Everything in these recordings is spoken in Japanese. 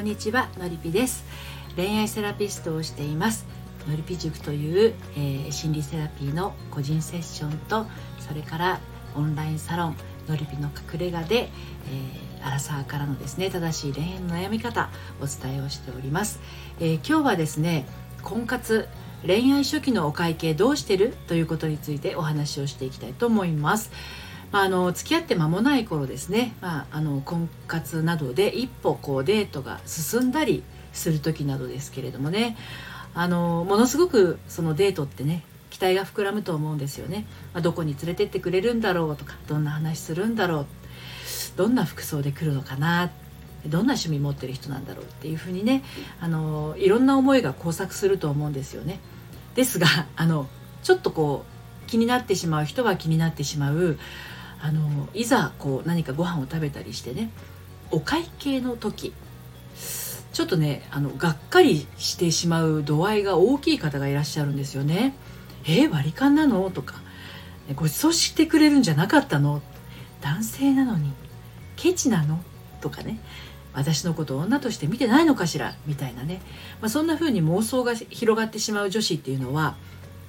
んにちはのりぴです。恋愛セラピストをしています。のりぴ塾という、えー、心理セラピーの個人セッションとそれからオンラインサロンのりぴの隠れ家で、えー、アラサーからのですね正しい恋愛の悩み方お伝えをしております、えー、今日はですね婚活恋愛初期のお会計どうしてる？ということについてお話をしていきたいと思います。まあ、あの付き合って間もない頃ですね、まあ、あの婚活などで一歩こうデートが進んだりする時などですけれどもね。あのものすごくそのデートってね期待が膨らむと思うんですよね、まあ、どこに連れてってくれるんだろうとかどんな話するんだろう。どんな服装で来るのかな。どんな趣味持ってる人なんだろうっていうふうにねあのいろんな思いが交錯すると思うんですよね。ですがあのちょっとこう気になってしまう人は気になってしまう。あのいざこう何かご飯を食べたりしてねお会計の時ちょっとねあのがっかりしてしまう度合いが大きい方がいらっしゃるんですよね。えー、割り勘なの？とか。ご馳走してくれるんじゃなかったの？男性なのに。ケチなの？とかね。私のこと女として見てないのかしら？みたいなね、まあ、そんな風に妄想が広がってしまう女子っていうのは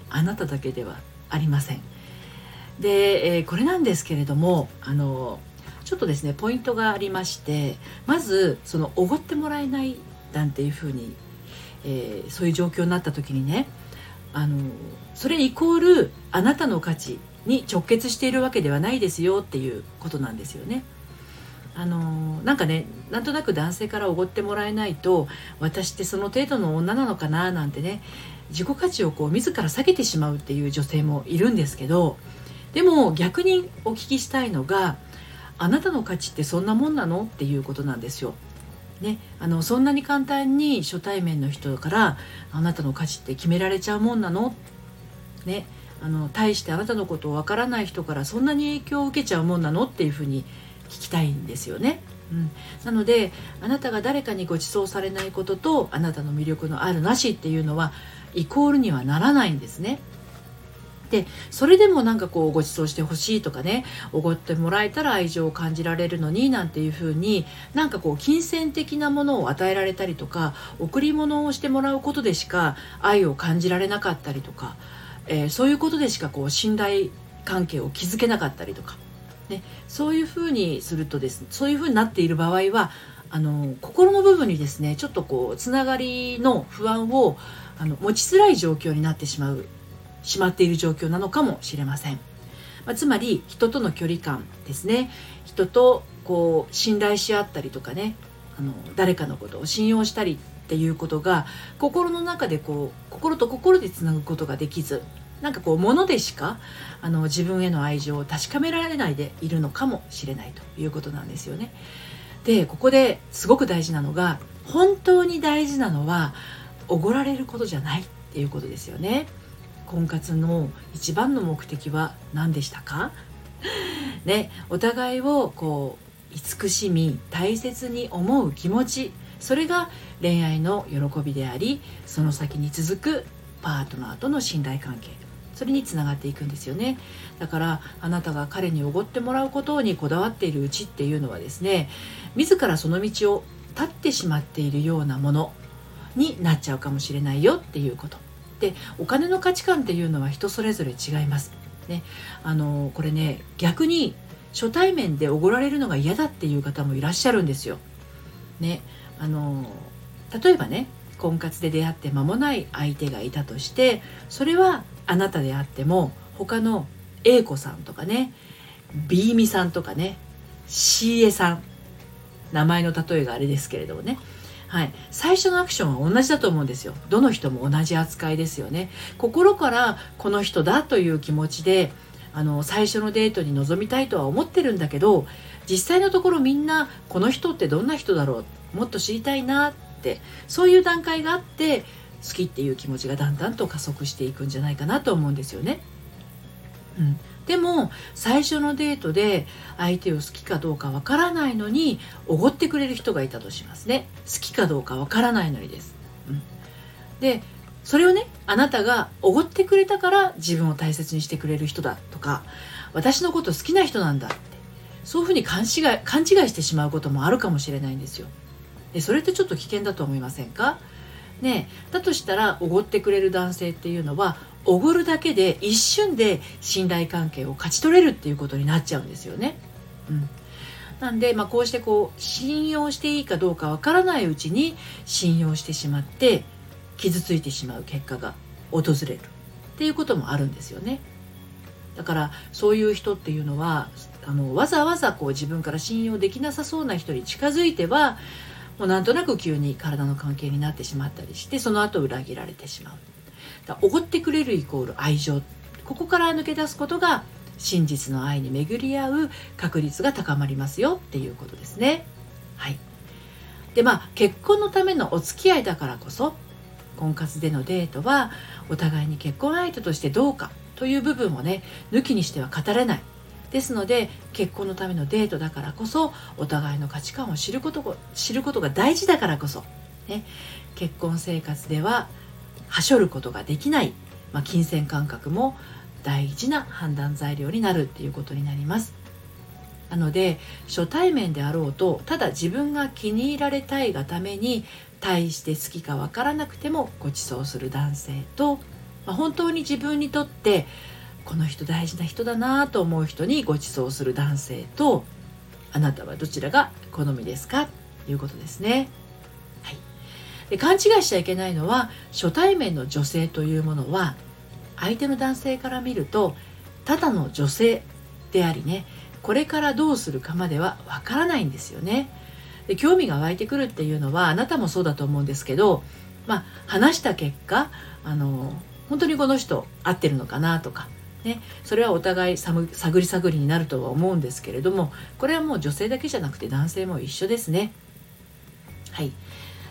あなただけではありません。で、えー、これなんですけれどもあのちょっとですねポイントがありましてまずそのおごってもらえないなんていうふうに、えー、そういう状況になった時にねあのそれイコールあなたの価値に直結しているわけではないですよっていうことなんですよね。あのなんかねなんとなく男性からおごってもらえないと私ってその程度の女なのかななんてね自己価値をこう自ら下げてしまうっていう女性もいるんですけどでも逆にお聞きしたいのがあなたの価値ってそんなもんなのっていうことなんですよ。ね、あのそんなに簡単に初対面の人からあなたの価値って決められちゃうもんなの？ねあの対してあなたのことをわからない人からそんなに影響を受けちゃうもんなのっていうふうに聞きたいんですよね。うん、なのであなたが誰かにご馳走されないこととあなたの魅力のあるなしっていうのはイコールにはならないんですね。でそれでもなんかこうご馳走してほしいとかねおごってもらえたら愛情を感じられるのになんていうふうになんかこう金銭的なものを与えられたりとか贈り物をしてもらうことでしか愛を感じられなかったりとか、えー、そういうことでしかこう信頼関係を築けなかったりとか、ね、そういうふうにするとですねそういうふうになっている場合はあの心の部分にですねちょっとこうつながりの不安をあの持ちづらい状況になってしまうしまっている状況なのかもしれません。まあ、つまり人との距離感ですね人とこう信頼し合ったりとかねあの誰かのことを信用したりっていうことが心の中でこう心と心でつなぐことができずなんかこう物でしかあの自分への愛情を確かめられないでいるのかもしれないということなんですよね。でここですごく大事なのが本当に大事なのはおごられることじゃないっていうことですよね。婚活の一番の目的は何でしたか？ね、お互いをこう慈しみ大切に思う気持ち。それが恋愛の喜びでありその先に続くパートナーとの信頼関係。それにつながっていくんですよね。だからあなたが彼におごってもらうことにこだわっているうちっていうのはですね自らその道を立ってしまっているようなものになっちゃうかもしれないよっていうこと。でお金の価値観っていうのは人それぞれ違います。ね、あのこれね逆に初対面でおごられるのが嫌だっていう方もいらっしゃるんですよ。ね、あの例えばね婚活で出会って間もない相手がいたとしてそれはあなたであっても他の A 子さんとかね B ミさんとかね C エさん名前の例えがあれですけれどもねはい、最初のアクションは同じだと思うんですよ。どの人も同じ扱いですよね。心からこの人だという気持ちであの最初のデートに臨みたいとは思ってるんだけど実際のところみんなこの人ってどんな人だろう。もっと知りたいなってそういう段階があって好きっていう気持ちがだんだんと加速していくんじゃないかなと思うんですよね。うん、でも最初のデートで相手を好きかどうかわからないのにおごってくれる人がいたとしますね。好きかどうかわからないのにです、うん、でそれをねあなたがおごってくれたから自分を大切にしてくれる人だとか私のこと好きな人なんだってそういうふうに勘違い勘違いしてしまうこともあるかもしれないんですよ。でそれってちょっと危険だと思いませんか？ねだとしたらおごってくれる男性っていうのはおごるだけで一瞬で信頼関係を勝ち取れるっていうことになっちゃうんですよね。うん、なんで、まあ、こうしてこう信用していいかどうかわからないうちに信用してしまって傷ついてしまう結果が訪れるっていうこともあるんですよね。だからそういう人っていうのはあのわざわざこう自分から信用できなさそうな人に近づいてはもうなんとなく急に体の関係になってしまったりしてその後裏切られてしまう。おごってくれるイコール愛情ここから抜け出すことが真実の愛に巡り合う確率が高まりますよっていうことですね。はい、でまあ結婚のためのお付き合いだからこそ婚活でのデートはお互いに結婚相手としてどうかという部分をね抜きにしては語れないですので結婚のためのデートだからこそお互いの価値観を知ること知ることが大事だからこそ、ね、結婚生活でははしょることができない、まあ、金銭感覚も大事な判断材料になるっていうことになります。なので初対面であろうとただ自分が気に入られたいがために大して好きかわからなくてもご馳走する男性と、まあ、本当に自分にとってこの人大事な人だなと思う人にご馳走する男性とあなたはどちらが好みですか？ということですね。はい、で勘違いしちゃいけないのは初対面の女性というものは相手の男性から見るとただの女性でありねこれからどうするかまではわからないんですよね。で興味が湧いてくるっていうのはあなたもそうだと思うんですけどまあ話した結果あの本当にこの人合ってるのかなとかね、それはお互い探り探りになるとは思うんですけれどもこれはもう女性だけじゃなくて男性も一緒ですね。はい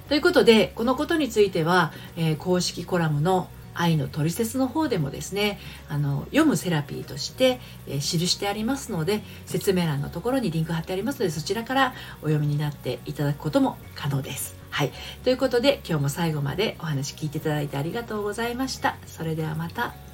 ということでこのことについては、えー、公式コラムの愛のトリセツの方でもですねあの読むセラピーとして、えー、記してありますので説明欄のところにリンク貼ってありますのでそちらからお読みになっていただくことも可能です。はい、ということで今日も最後までお話聞いていただいてありがとうございました。それではまた。